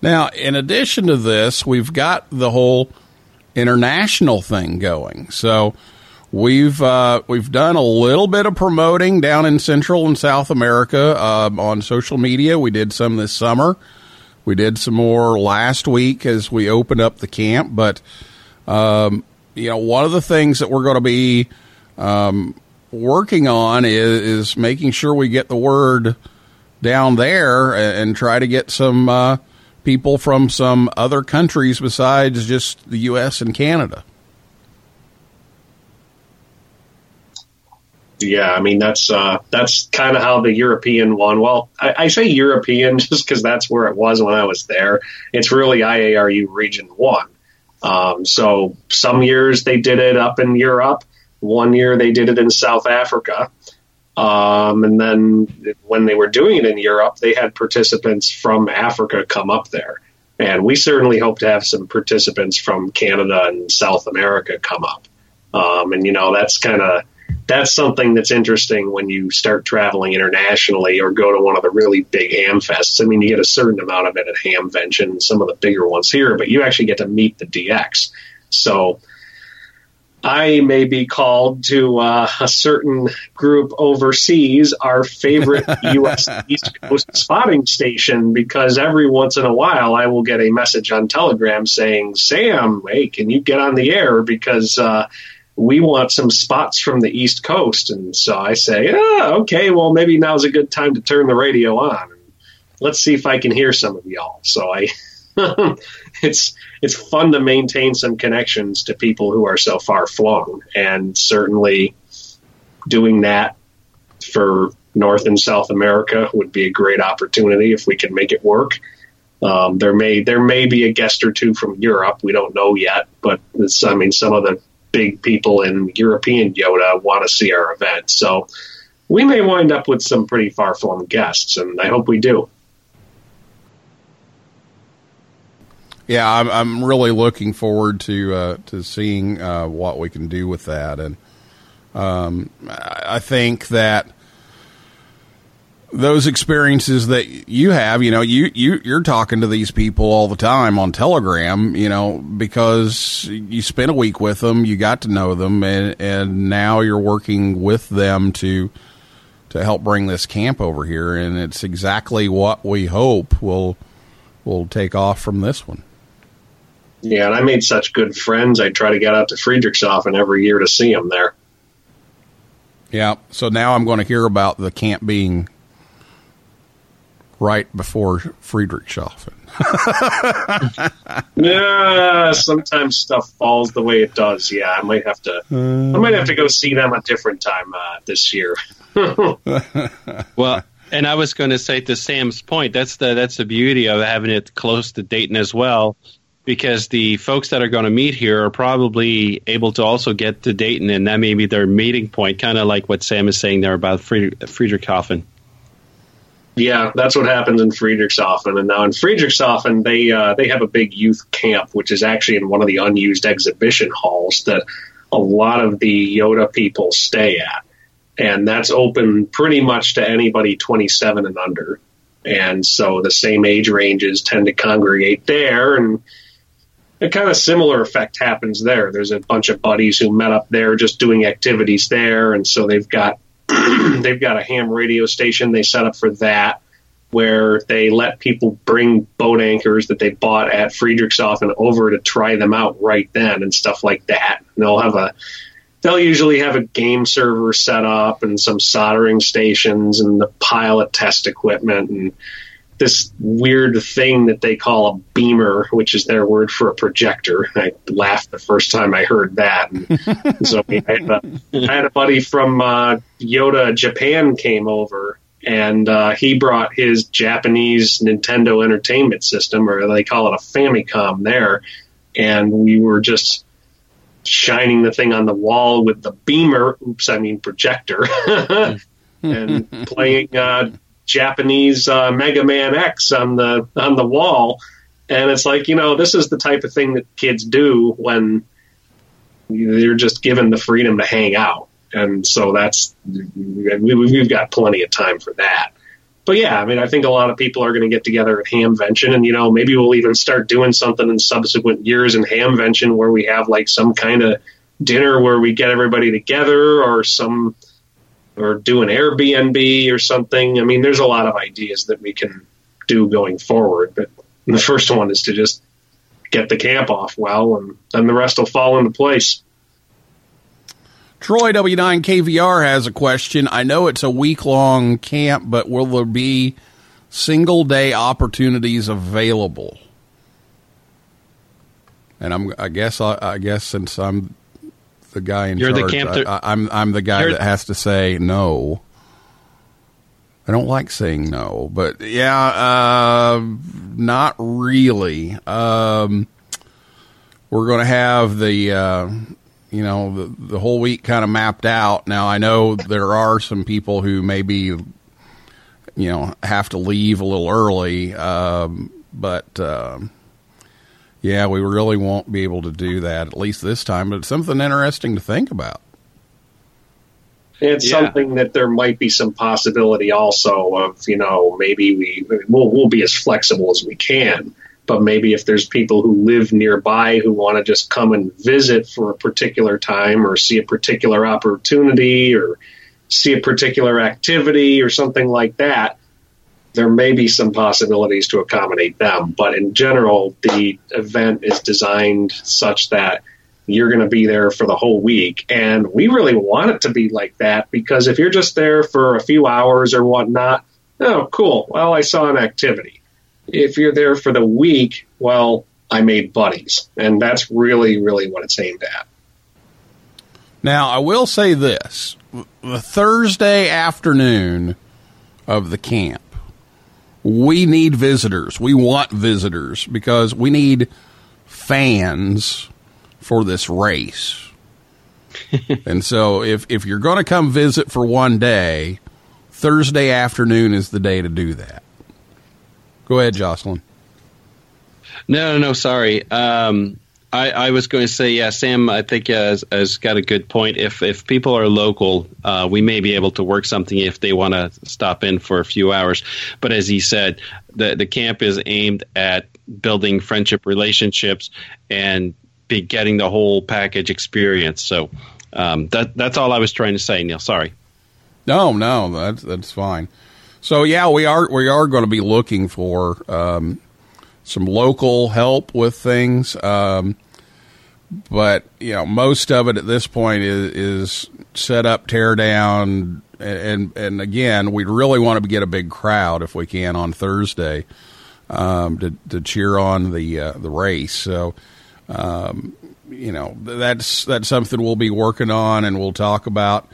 Now, in addition to this, we've got the whole international thing going. So we've uh, we've done a little bit of promoting down in Central and South America um, on social media. We did some this summer. We did some more last week as we opened up the camp. But um, you know, one of the things that we're going to be um, working on is, is, making sure we get the word down there and, and try to get some uh, people from some other countries besides just the U.S. and Canada. Yeah, I mean that's uh, that's kind of how the European one. Well, I, I say European just because that's where it was when I was there. It's really IARU Region One. Um, so some years they did it up in Europe. One year they did it in South Africa. Um, and then when they were doing it in Europe, they had participants from Africa come up there. And we certainly hope to have some participants from Canada and South America come up. Um, and, you know, that's kind of that's something that's interesting when you start traveling internationally or go to one of the really big ham fests. I mean, you get a certain amount of it at Hamvention and some of the bigger ones here, but you actually get to meet the DX. So I may be called to uh, a certain group overseas, our favorite U.S. East Coast spotting station, because every once in a while I will get a message on Telegram saying, Sam, hey, can you get on the air? Because uh, we want some spots from the East Coast. And so I say, oh, okay, well, maybe now's a good time to turn the radio on. Let's see if I can hear some of y'all. So I, it's, it's fun to maintain some connections to people who are so far flung. And certainly doing that for North and South America would be a great opportunity if we can make it work. Um, there may there may be a guest or two from Europe. We don't know yet, but I mean some of the big people in European YOTA want to see our event. So we may wind up with some pretty far flung guests, and I hope we do. Yeah, I'm, I'm really looking forward to uh, to seeing uh, what we can do with that, and um, I think that those experiences that you have, you know, you, you, you're talking to these people all the time on Telegram, you know, because you spent a week with them, you got to know them, and, and now you're working with them to, to help bring this camp over here. And it's exactly what we hope will, will take off from this one. Yeah, and I made such good friends. I try to get out to Friedrichshafen every year to see them there. Yeah, so now I'm going to hear about the camp being right before Friedrichshafen. yeah, sometimes stuff falls the way it does. Yeah, I might have to. I might have to go see them a different time uh, this year. well, And I was going to say to Sam's point, that's the that's the beauty of having it close to Dayton as well, because the folks that are going to meet here are probably able to also get to Dayton, and that may be their meeting point, kind of like what Sam is saying there about Fried- Friedrichshafen. Yeah, that's what happens in Friedrichshafen. And now in Friedrichshafen, they uh, they have a big youth camp, which is actually in one of the unused exhibition halls that a lot of the YOTA people stay at, and that's open pretty much to anybody 27 and under. And so the same age ranges tend to congregate there, and a kind of similar effect happens there. There's a bunch of buddies who met up there just doing activities there, and so they've got they've got a ham radio station they set up for that where they let people bring boat anchors that they bought at Friedrichshafen over to try them out right then and stuff like that. And they'll have a they'll usually have a game server set up and some soldering stations and the pilot test equipment and this weird thing that they call a beamer, which is their word for a projector. I laughed the first time I heard that. And so I had, a, I had a buddy from uh, YOTA Japan came over, and uh, he brought his Japanese Nintendo Entertainment System, or they call it a Famicom, there, and we were just shining the thing on the wall with the beamer. Oops, I mean projector, and playing. Uh, Japanese uh, Mega Man X on the on the wall, and it's like you know this is the type of thing that kids do when they're just given the freedom to hang out, and so that's we, we've got plenty of time for that. But yeah, I mean, I think a lot of people are going to get together at Hamvention, and you know maybe we'll even start doing something in subsequent years in Hamvention where we have like some kind of dinner where we get everybody together or some or do an Airbnb or something. I mean, there's a lot of ideas that we can do going forward, but the first one is to just get the camp off well, and then the rest will fall into place. Troy W9KVR has a question. I know it's a week long camp, but will there be single day opportunities available? And I'm, I guess, I, I guess since I'm the guy in You're the charge, camp I, that- I, I'm I'm the guy that has to say no. I don't like saying no, but yeah, uh, not really. Um, we're going to have the uh, you know the, the whole week kind of mapped out. Now I know there are some people who maybe you know have to leave a little early, um, but um, yeah, we really won't be able to do that at least this time. But it's something interesting to think about. It's Yeah. something that there might be some possibility also of, you know, maybe we we'll, we'll be as flexible as we can. But maybe if there's people who live nearby who want to just come and visit for a particular time or see a particular opportunity or see a particular activity or something like that, there may be some possibilities to accommodate them. But in general, the event is designed such that you're going to be there for the whole week. And we really want it to be like that because if you're just there for a few hours or whatnot, oh, cool. Well, I saw an activity. If you're there for the week, well, I made buddies. And that's really, really what it's aimed at. Now, I will say this the Thursday afternoon of the camp, we need visitors. We want visitors because we need fans for this race. and so, if, if you're going to come visit for one day, Thursday afternoon is the day to do that. Go ahead, Jocelyn. No, no, no. Sorry. Um, I, I was going to say, yeah, Sam. I think uh, has, has got a good point. If if people are local, uh, we may be able to work something if they want to stop in for a few hours. But as he said, the the camp is aimed at building friendship relationships and be getting the whole package experience. So um, that that's all I was trying to say, Neil. Sorry. No, no, that's that's fine. So yeah, we are we are going to be looking for um, some local help with things, um, but you know most of it at this point is, is set up, tear down, and and again, we really want to get a big crowd if we can on Thursday um, to to cheer on the uh, the race. So. Um, you know that's that's something we'll be working on and we'll talk about.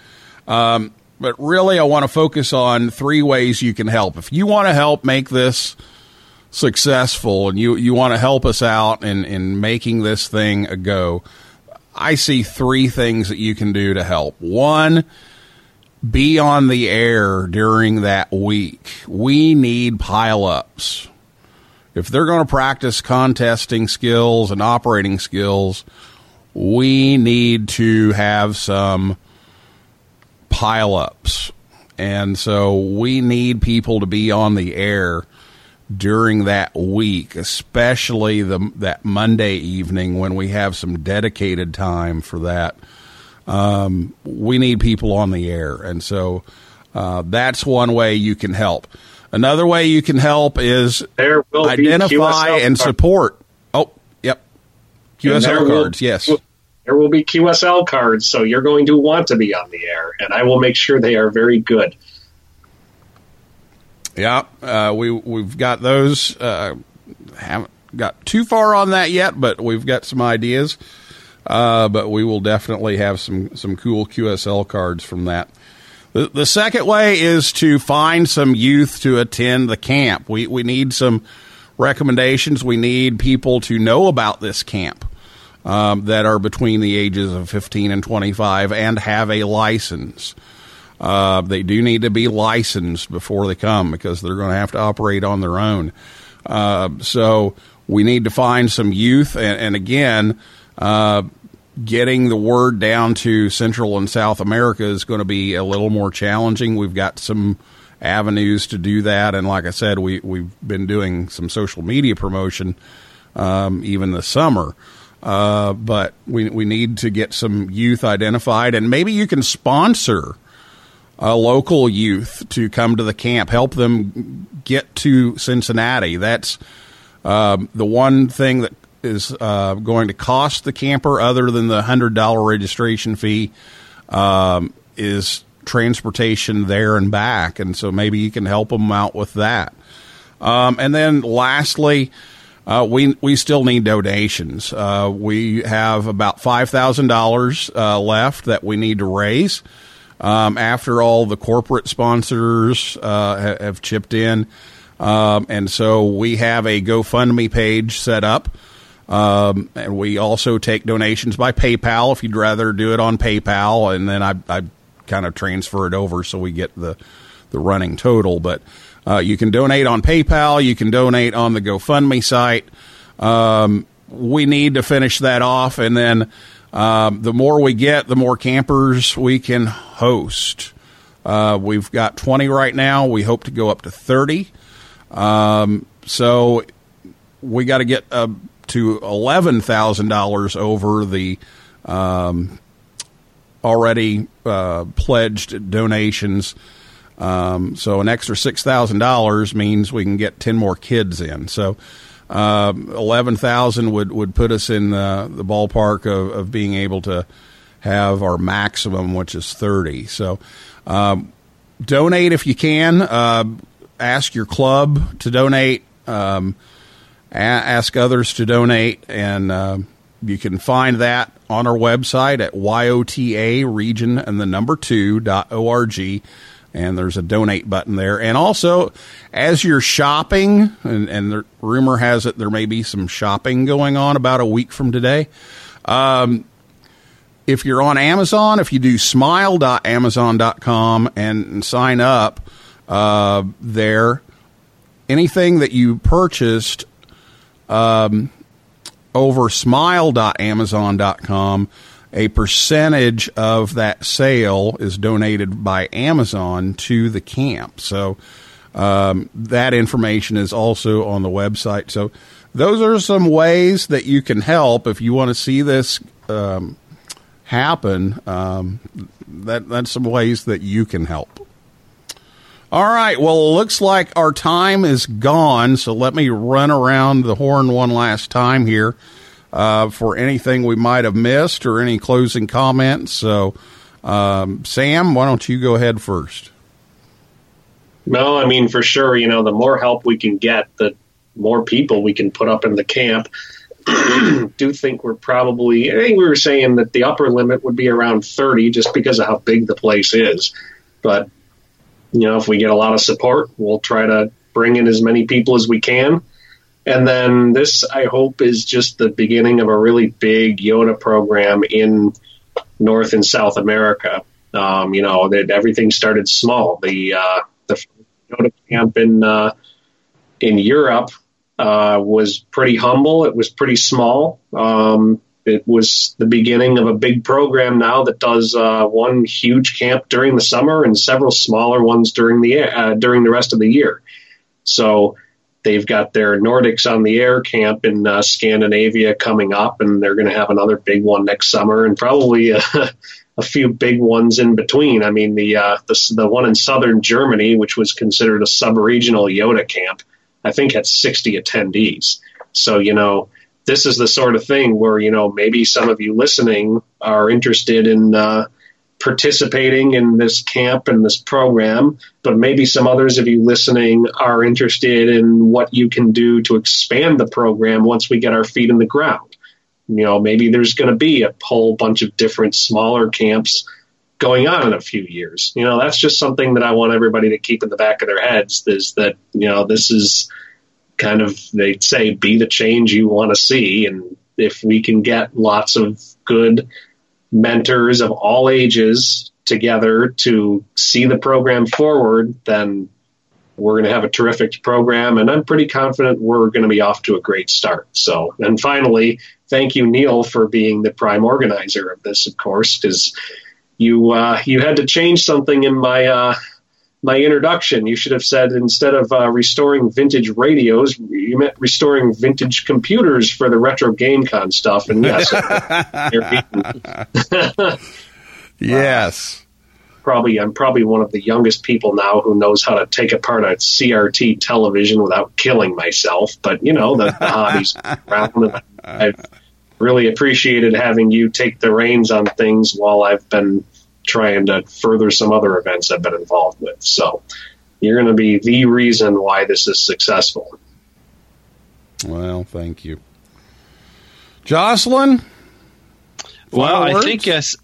Um, but really, I want to focus on three ways you can help. If you want to help make this successful and you, you want to help us out in, in making this thing a go, I see three things that you can do to help. One, be on the air during that week. We need pileups. If they're going to practice contesting skills and operating skills, we need to have some pileups. And so we need people to be on the air during that week, especially the that Monday evening when we have some dedicated time for that. Um, we need people on the air, and so uh, that's one way you can help. Another way you can help is There will identify and support. Oh, yep, QSL will- cards. Yes. There will be QSL cards, so you're going to want to be on the air, and I will make sure they are very good. Yeah, uh, we we've got those. Uh, haven't got too far on that yet, but we've got some ideas. Uh, but we will definitely have some some cool QSL cards from that. The, the second way is to find some youth to attend the camp. We we need some recommendations. We need people to know about this camp um, that are between the ages of 15 and 25 and have a license. Uh, they do need to be licensed before they come because they're going to have to operate on their own. Uh, so we need to find some youth, and, and again, uh, getting the word down to Central and South America is going to be a little more challenging. We've got some avenues to do that, and like I said, we we've been doing some social media promotion um, even this summer. Uh, but we we need to get some youth identified, and maybe you can sponsor a local youth to come to the camp, help them get to Cincinnati. That's um, the one thing that is uh, going to cost the camper, other than the hundred dollar registration fee, um, is transportation there and back. And so maybe you can help them out with that. Um, and then lastly, uh, we we still need donations. Uh, we have about five thousand uh, dollars left that we need to raise. Um, after all the corporate sponsors uh, have chipped in, um, and so we have a GoFundMe page set up. Um, and we also take donations by PayPal if you'd rather do it on PayPal, and then I, I kind of transfer it over so we get the the running total. But uh, you can donate on PayPal. You can donate on the GoFundMe site. Um, we need to finish that off, and then um, the more we get, the more campers we can host. Uh, we've got 20 right now. We hope to go up to 30. Um, so we got to get uh, to $11,000 over the um, already uh, pledged donations. Um, so an extra six thousand dollars means we can get ten more kids in. So uh, eleven thousand would would put us in the, the ballpark of, of being able to have our maximum, which is thirty. So um, donate if you can. Uh, ask your club to donate. Um, a- ask others to donate, and uh, you can find that on our website at YOTA region and the number two dot org. And there's a donate button there. And also, as you're shopping, and, and the rumor has it there may be some shopping going on about a week from today. Um, if you're on Amazon, if you do smile.amazon.com and, sign up uh, there, anything that you purchased um, over smile.amazon.com, a percentage of that sale is donated by Amazon to the camp. So um, that information is also on the website. So those are some ways that you can help if you want to see this um, happen. Um, that that's some ways that you can help. All right. Well, it looks like our time is gone. So let me run around the horn one last time here uh, for anything we might have missed or any closing comments. So, um, Sam, why don't you go ahead first? No, I mean for sure. You know, the more help we can get, the more people we can put up in the camp. Do think we're probably. I think we were saying that the upper limit would be around thirty, just because of how big the place is. but you know, if we get a lot of support, we'll try to bring in as many people as we can. And then this, I hope, is just the beginning of a really big YOTA program in North and South America. Um, you know, that everything started small. The uh, the YOTA camp in uh, in Europe uh, was pretty humble. It was pretty small. Um, it was the beginning of a big program now that does uh, one huge camp during the summer and several smaller ones during the uh, during the rest of the year. So they've got their Nordics on the Air camp in uh, Scandinavia coming up, and they're going to have another big one next summer, and probably a, a few big ones in between. I mean, the, uh, the the one in southern Germany, which was considered a sub-regional YOTA camp, I think had 60 attendees. So you know this is the sort of thing where you know maybe some of you listening are interested in uh, participating in this camp and this program, but maybe some others of you listening are interested in what you can do to expand the program once we get our feet in the ground. You know, maybe there's going to be a whole bunch of different smaller camps going on in a few years. You know, that's just something that I want everybody to keep in the back of their heads is that, you know, this is kind of they say be the change you want to see and if we can get lots of good mentors of all ages together to see the program forward then we're going to have a terrific program and i'm pretty confident we're going to be off to a great start. So and finally thank you neil for being the prime organizer of this of course because you uh, you had to change something in my uh, my introduction. You should have said instead of uh, restoring vintage radios, you meant restoring vintage computers for the retro GameCon stuff. And yes, yes, probably I'm probably one of the youngest people now who knows how to take apart a CRT television without killing myself. But you know the, the hobbies around, and I've really appreciated having you take the reins on things while I've been trying to further some other events I've been involved with. So you're going to be the reason why this is successful. Well, thank you. Jocelyn? Well, final I think yes.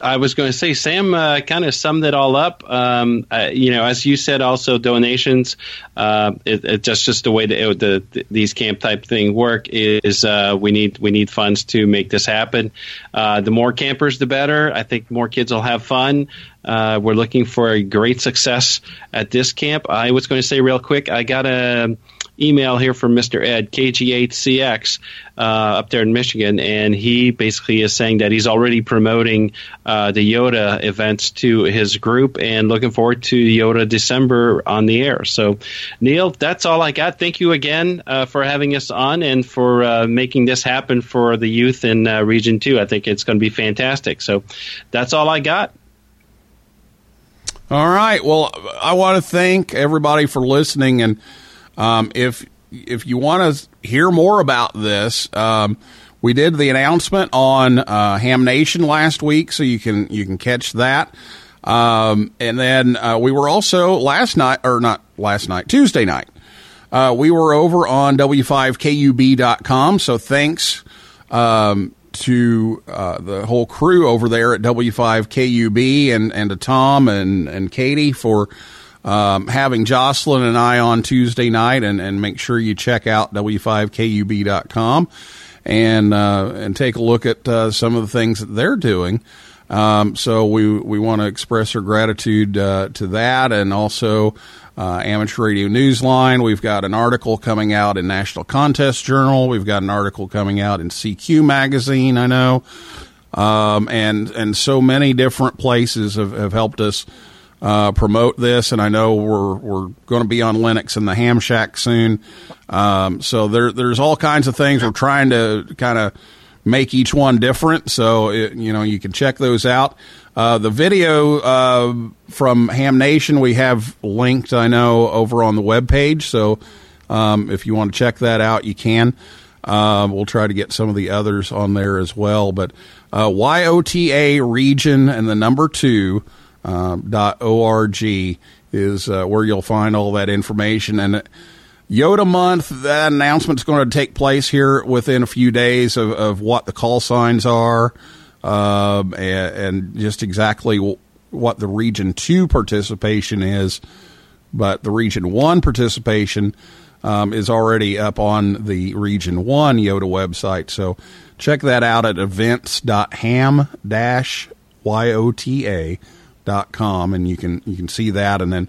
I was going to say Sam uh, kind of summed it all up. Um, uh, you know, as you said, also donations. Uh, it, it just just the way that the, the these camp type thing work is uh, we need we need funds to make this happen. Uh, the more campers, the better. I think more kids will have fun. Uh, we're looking for a great success at this camp. I was going to say real quick. I got a email here from Mr. Ed, KG8CX, uh, up there in Michigan, and he basically is saying that he's already promoting uh, the YOTA events to his group and looking forward to YOTA December on the air. So, Neil, that's all I got. Thank you again uh, for having us on and for uh, making this happen for the youth in uh, Region 2. I think it's going to be fantastic. So, that's all I got. All right. Well, I want to thank everybody for listening, and um, if if you want to hear more about this, um, we did the announcement on uh, Ham Nation last week, so you can you can catch that. Um, and then uh, we were also last night, or not last night, Tuesday night. Uh, we were over on w5kub.com. So thanks um, to uh, the whole crew over there at W5KUB and, and to Tom and, and Katie for um, having Jocelyn and I on Tuesday night. And, and make sure you check out W5KUB.com and, uh, and take a look at uh, some of the things that they're doing. Um, so we we want to express our gratitude uh, to that, and also uh, Amateur Radio Newsline. We've got an article coming out in National Contest Journal. We've got an article coming out in CQ Magazine. I know, um, and and so many different places have, have helped us uh, promote this. And I know we're we're going to be on Linux in the Ham Shack soon. Um, so there there's all kinds of things we're trying to kind of make each one different. So it, you know you can check those out. Uh, the video uh, from Ham Nation we have linked, I know, over on the webpage. So um, if you want to check that out, you can. Um, we'll try to get some of the others on there as well. But uh, YOTA region and the number two dot org is uh, where you'll find all that information. And YOTA month, that announcement's going to take place here within a few days of, of what the call signs are um, and, and just exactly what the Region Two participation is, but the Region One participation um, is already up on the Region One YOTA website. So check that out at events.ham-yota.com, and you can you can see that, and then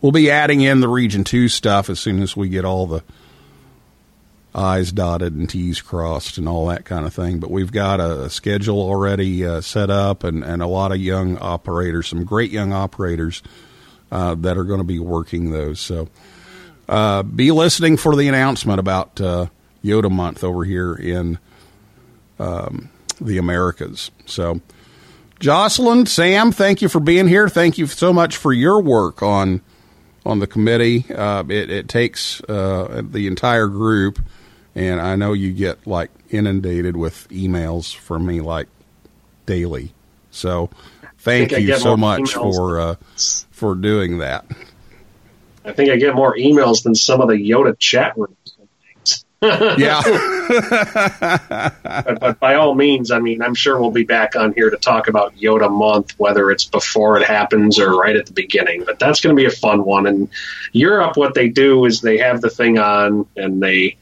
we'll be adding in the Region Two stuff as soon as we get all the I's dotted and T's crossed and all that kind of thing. But we've got a, a schedule already uh, set up and, and a lot of young operators, some great young operators uh, that are going to be working those. So uh, be listening for the announcement about uh, YOTA Month over here in um, the Americas. So, Jocelyn, Sam, thank you for being here. Thank you so much for your work on on the committee. Uh, it, it takes uh, the entire group, and I know you get like inundated with emails from me like daily. So, thank you so much emails for uh, for doing that. I think I get more emails than some of the YOTA chat rooms. Yeah. but, but by all means, I mean, I'm sure we'll be back on here to talk about YOTA month, whether it's before it happens or right at the beginning. But that's going to be a fun one. And Europe, what they do is they have the thing on and they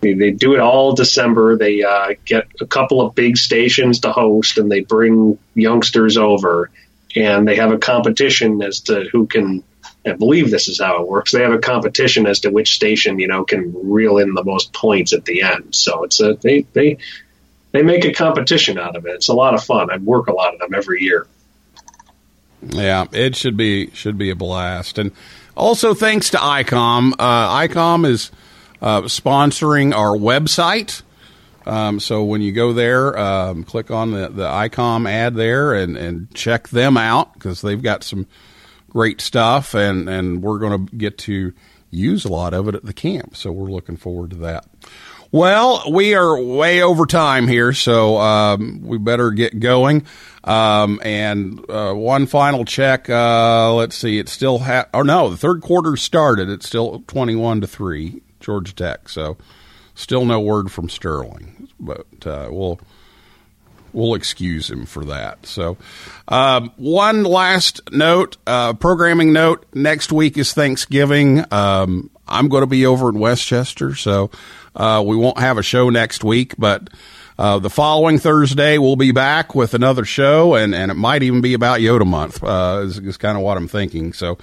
they, they do it all December. They uh, get a couple of big stations to host and they bring youngsters over and they have a competition as to who can. I believe this is how it works. They have a competition as to which station you know can reel in the most points at the end. So it's a they they they make a competition out of it. It's a lot of fun. I work a lot of them every year. Yeah, it should be should be a blast, and also thanks to ICOM. Uh, ICOM is uh, sponsoring our website. Um, so when you go there, um, click on the the ICOM ad there and and check them out because they've got some great stuff, and and we're going to get to use a lot of it at the camp. So we're looking forward to that. Well, we are way over time here, so um, we better get going. Um, and uh, one final check. Uh, let's see. It's still ha- oh no, the third quarter started. It's still twenty-one to three, Georgia Tech. So still no word from Sterling, but uh, we'll we'll excuse him for that. So, um, one last note, uh, programming note. Next week is Thanksgiving. Um, I'm going to be over in Westchester, so uh, we won't have a show next week, but. Uh, the following Thursday, we'll be back with another show, and, and it might even be about YOTA month. Uh, is, is kind of what I'm thinking. So,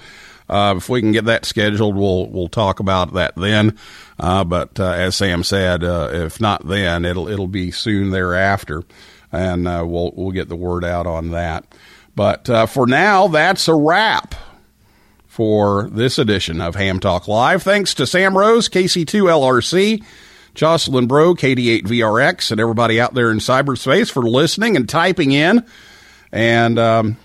uh, if we can get that scheduled, we'll we'll talk about that then. Uh, but uh, as Sam said, uh, if not then, it'll it'll be soon thereafter, and uh, we'll we'll get the word out on that. But uh, for now, that's a wrap for this edition of Ham Talk Live. Thanks to Sam Rose, KC2LRC, Jocelyn Brault, KD8VRX, and everybody out there in cyberspace for listening and typing in. And um,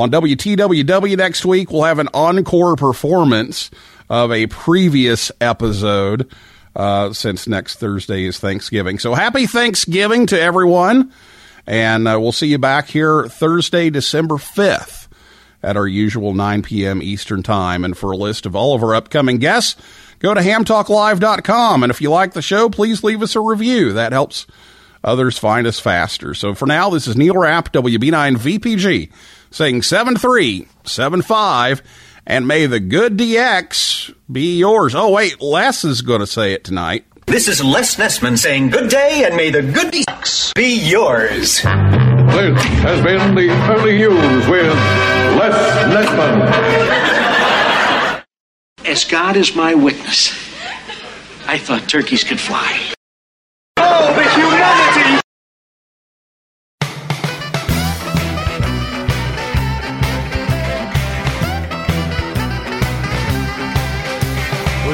on WTWW next week, we'll have an encore performance of a previous episode uh, since next Thursday is Thanksgiving. So happy Thanksgiving to everyone. And uh, we'll see you back here Thursday, December 5th at our usual 9 p.m. Eastern Time. And for a list of all of our upcoming guests, go to hamtalklive.com. And if you like the show, please leave us a review. That helps others find us faster. So for now, this is Neil Rapp, WB9 VPG, saying 7375, and may the good DX be yours. Oh, wait, Les is going to say it tonight. This is Les Nessman saying good day and may the good DX be yours. This has been the early news with Les Nessman. As God is my witness, I thought turkeys could fly. Oh, the humanity! Well,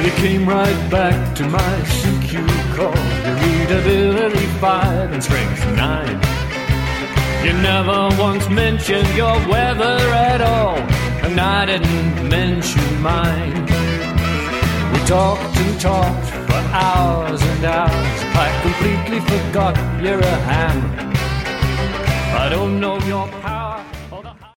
you came right back to my CQ call. Your readability five and strength nine. You never once mentioned your weather at all, and I didn't mention mine. We talked and talked for hours and hours. I completely forgot you're a ham. I don't know your power.